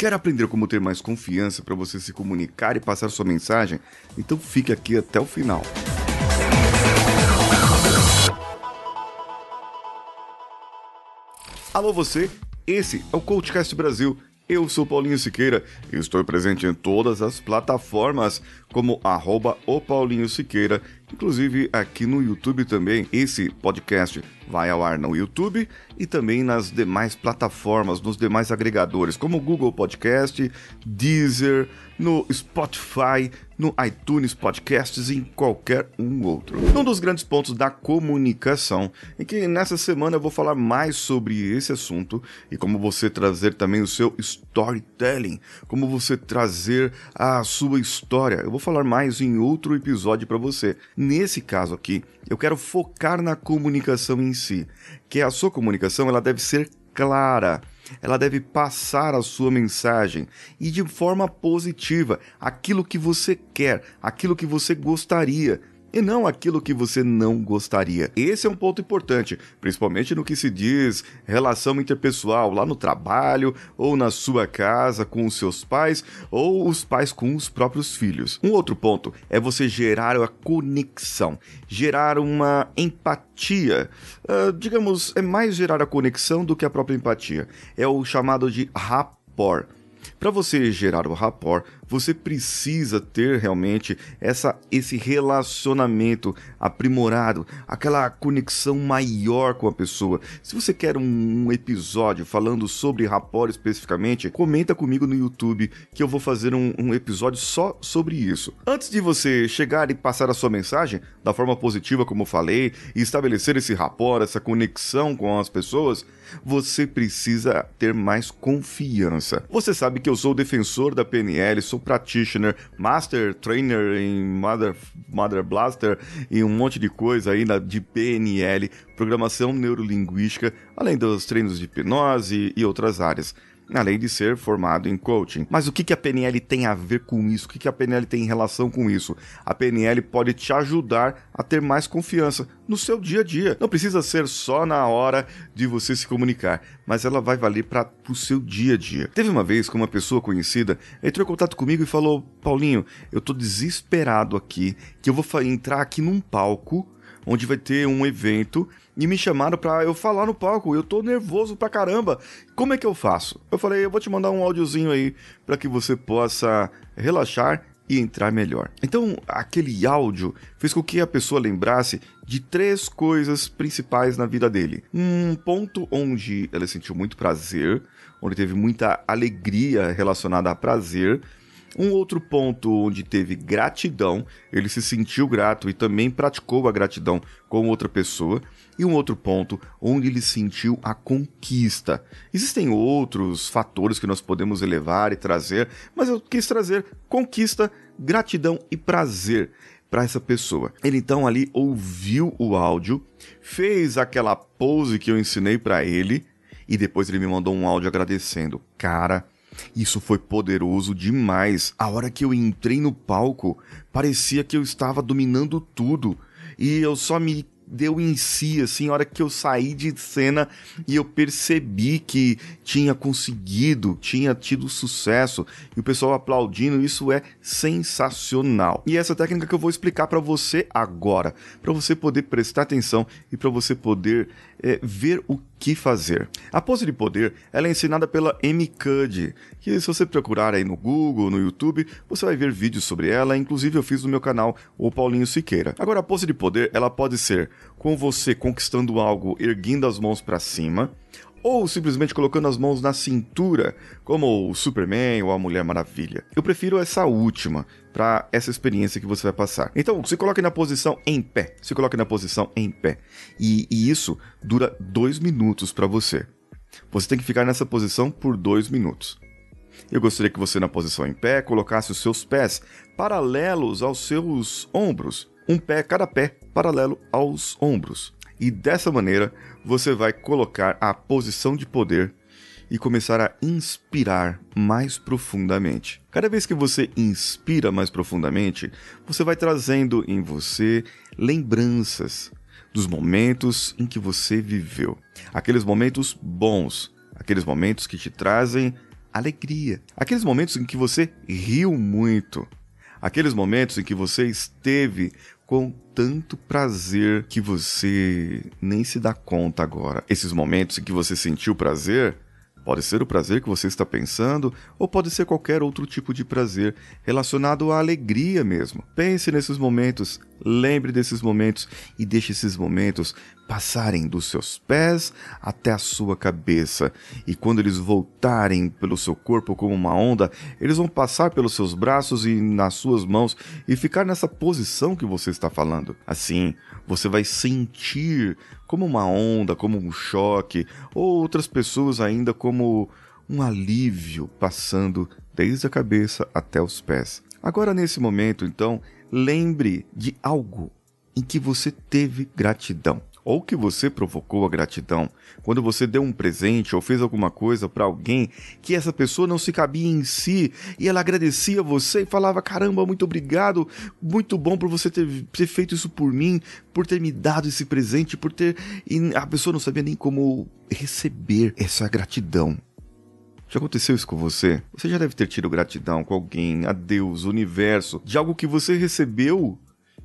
Quer aprender como ter mais confiança para você se comunicar e passar sua mensagem? Então fique aqui até o final. Alô você, esse é o Coachcast Brasil. Eu sou Paulinho Siqueira e estou presente em todas as plataformas como arroba o Paulinho Siqueira, inclusive aqui no YouTube também. Esse podcast vai ao ar no YouTube e também nas demais plataformas, nos demais agregadores, como Google Podcast, Deezer, no Spotify, no iTunes Podcasts e em qualquer um outro. Um dos grandes pontos da comunicação, em que nessa semana eu vou falar mais sobre esse assunto e como você trazer também o seu storytelling, como você trazer a sua história. Eu vou falar mais em outro episódio para você. Nesse caso aqui, eu quero focar na comunicação em si, que a sua comunicação ela deve ser clara ela deve passar a sua mensagem e de forma positiva, aquilo que você quer, aquilo que você gostaria e não aquilo que você não gostaria. Esse é um ponto importante, principalmente no que se diz relação interpessoal, lá no trabalho, ou na sua casa com os seus pais, ou os pais com os próprios filhos. Um outro ponto é você gerar a conexão, gerar uma empatia. Uh, digamos, é mais gerar a conexão do que a própria empatia. É o chamado de rapport. Para você gerar o rapport, você precisa ter realmente essa, esse relacionamento aprimorado, aquela conexão maior com a pessoa. Se você quer um episódio falando sobre rapport especificamente, comenta comigo no YouTube que eu vou fazer um, um episódio só sobre isso. Antes de você chegar e passar a sua mensagem da forma positiva, como falei, e estabelecer esse rapport, essa conexão com as pessoas, você precisa ter mais confiança. Você sabe que eu sou defensor da PNL, sou practitioner, master trainer em Mother, Mother Blaster e um monte de coisa aí de PNL, programação neurolinguística, além dos treinos de hipnose e outras áreas além de ser formado em coaching. Mas o que a PNL tem a ver com isso? O que a PNL tem em relação com isso? A PNL pode te ajudar a ter mais confiança no seu dia a dia. Não precisa ser só na hora de você se comunicar, mas ela vai valer para o seu dia a dia. Teve uma vez que uma pessoa conhecida entrou em contato comigo e falou: Paulinho, eu tô desesperado aqui, que eu vou entrar aqui num palco onde vai ter um evento e me chamaram para eu falar no palco. Eu tô nervoso pra caramba. Como é que eu faço? Eu falei, eu vou te mandar um áudiozinho aí para que você possa relaxar e entrar melhor. Então, aquele áudio fez com que a pessoa lembrasse de três coisas principais na vida dele. Um ponto onde ela sentiu muito prazer, onde teve muita alegria relacionada a prazer, um outro ponto onde teve gratidão, ele se sentiu grato e também praticou a gratidão com outra pessoa. E um outro ponto onde ele sentiu a conquista. Existem outros fatores que nós podemos elevar e trazer, mas eu quis trazer conquista, gratidão e prazer para essa pessoa. Ele então ali ouviu o áudio, fez aquela pose que eu ensinei para ele e depois ele me mandou um áudio agradecendo. Cara, isso foi poderoso demais. A hora que eu entrei no palco, parecia que eu estava dominando tudo. E eu só me deu em si, assim, a hora que eu saí de cena e eu percebi que tinha conseguido, tinha tido sucesso e o pessoal aplaudindo, isso é sensacional. E essa técnica que eu vou explicar para você agora, para você poder prestar atenção e para você poder é, ver o que fazer. A pose de poder ela é ensinada pela Amy Cuddy, que se você procurar aí no Google, no YouTube, você vai ver vídeos sobre ela, inclusive eu fiz no meu canal, o Paulinho Siqueira. Agora, a pose de poder ela pode ser com você conquistando algo erguendo as mãos para cima, ou simplesmente colocando as mãos na cintura, como o Superman ou a Mulher Maravilha. Eu prefiro essa última para essa experiência que você vai passar. Então, se coloque na posição em pé. Se coloque na posição em pé. E, e isso dura dois minutos para você. Você tem que ficar nessa posição por dois minutos. Eu gostaria que você, na posição em pé, colocasse os seus pés paralelos aos seus ombros. Um pé, cada pé, paralelo aos ombros. E dessa maneira, você vai colocar a posição de poder e começar a inspirar mais profundamente. Cada vez que você inspira mais profundamente, você vai trazendo em você lembranças dos momentos em que você viveu. Aqueles momentos bons, aqueles momentos que te trazem alegria. Aqueles momentos em que você riu muito. Aqueles momentos em que você esteve com tanto prazer que você nem se dá conta agora. Esses momentos em que você sentiu prazer Pode ser o prazer que você está pensando, ou pode ser qualquer outro tipo de prazer relacionado à alegria mesmo. Pense nesses momentos, lembre desses momentos e deixe esses momentos passarem dos seus pés até a sua cabeça. E quando eles voltarem pelo seu corpo como uma onda, eles vão passar pelos seus braços e nas suas mãos e ficar nessa posição que você está falando. Assim, você vai sentir como uma onda, como um choque, ou outras pessoas ainda como um alívio passando desde a cabeça até os pés. Agora, nesse momento, então, lembre de algo em que você teve gratidão ou que você provocou a gratidão, quando você deu um presente ou fez alguma coisa para alguém que essa pessoa não se cabia em si e ela agradecia você e falava: Caramba, muito obrigado, muito bom por você ter, ter feito isso por mim, por ter me dado esse presente, por ter. E a pessoa não sabia nem como receber essa gratidão. Já aconteceu isso com você? Você já deve ter tido gratidão com alguém, a Deus, o universo, de algo que você recebeu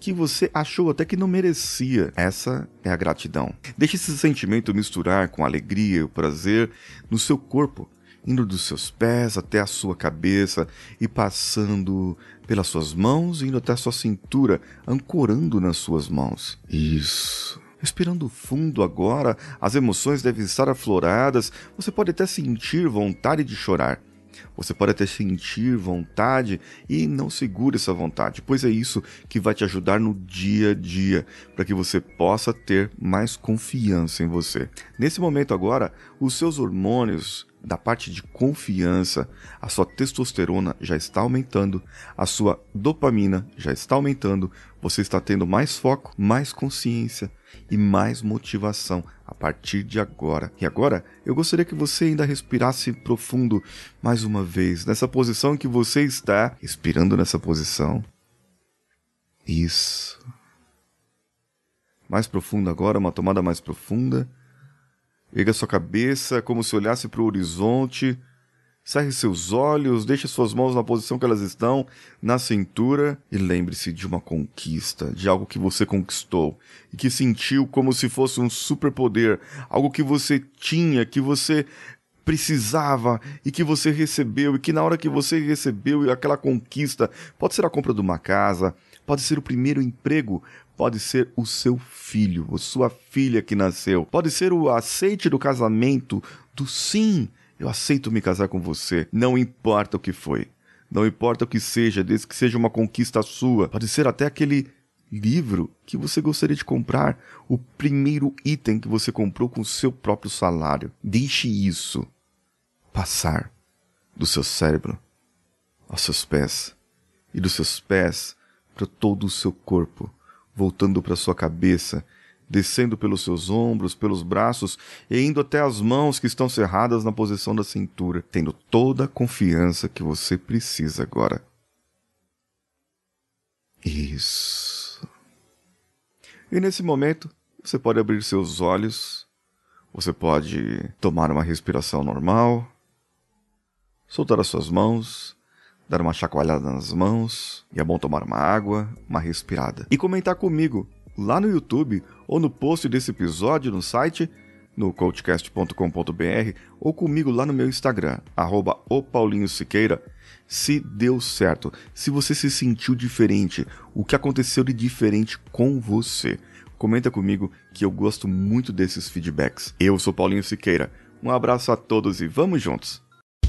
que você achou até que não merecia. Essa é a gratidão. Deixe esse sentimento misturar com a alegria e o prazer no seu corpo, indo dos seus pés até a sua cabeça e passando pelas suas mãos, indo até a sua cintura, ancorando nas suas mãos. Isso. Respirando fundo agora, as emoções devem estar afloradas, você pode até sentir vontade de chorar. Você pode até sentir vontade e não segure essa vontade, pois é isso que vai te ajudar no dia a dia, para que você possa ter mais confiança em você. Nesse momento agora, os seus hormônios da parte de confiança, a sua testosterona já está aumentando, a sua dopamina já está aumentando, você está tendo mais foco, mais consciência e mais motivação a partir de agora. E agora, eu gostaria que você ainda respirasse profundo mais uma vez, nessa posição que você está, respirando nessa posição. Isso. Mais profundo agora, uma tomada mais profunda. Erga sua cabeça como se olhasse para o horizonte. Cerre seus olhos, deixe suas mãos na posição que elas estão, na cintura, e lembre-se de uma conquista, de algo que você conquistou e que sentiu como se fosse um superpoder, algo que você tinha, que você precisava e que você recebeu, e que na hora que você recebeu aquela conquista, pode ser a compra de uma casa, pode ser o primeiro emprego, Pode ser o seu filho, a sua filha que nasceu. Pode ser o aceite do casamento, do sim, eu aceito me casar com você. Não importa o que foi. Não importa o que seja, desde que seja uma conquista sua. Pode ser até aquele livro que você gostaria de comprar, o primeiro item que você comprou com o seu próprio salário. Deixe isso passar do seu cérebro aos seus pés e dos seus pés para todo o seu corpo voltando para sua cabeça, descendo pelos seus ombros, pelos braços e indo até as mãos que estão cerradas na posição da cintura, tendo toda a confiança que você precisa agora. Isso. E nesse momento, você pode abrir seus olhos, você pode tomar uma respiração normal, soltar as suas mãos dar uma chacoalhada nas mãos, e é bom tomar uma água, uma respirada. E comentar comigo lá no YouTube ou no post desse episódio no site, no coachcast.com.br ou comigo lá no meu Instagram, arroba Siqueira, se deu certo, se você se sentiu diferente, o que aconteceu de diferente com você. Comenta comigo que eu gosto muito desses feedbacks. Eu sou Paulinho Siqueira. Um abraço a todos e vamos juntos!